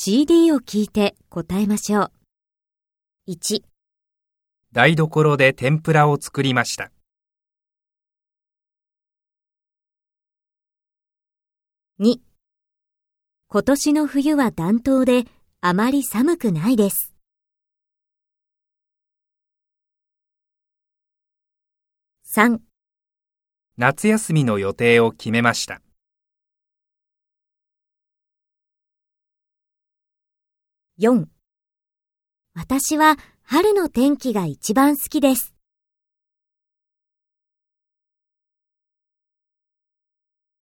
CD を聞いて答えましょう。1、台所で天ぷらを作りました。2今年の冬は暖冬であまり寒くないです。3夏休みの予定を決めました。4私は春の天気が一番好きです。